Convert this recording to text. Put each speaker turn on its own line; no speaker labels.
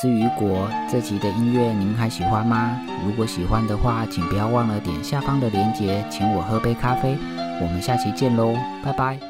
至于果这集的音乐您还喜欢吗？如果喜欢的话请不要忘了点下方的链接请我喝杯咖啡。我们下期见喽拜拜。